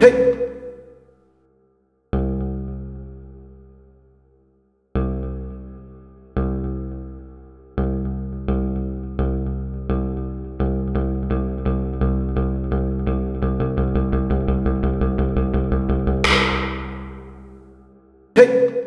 Hey. Hey.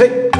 헤이!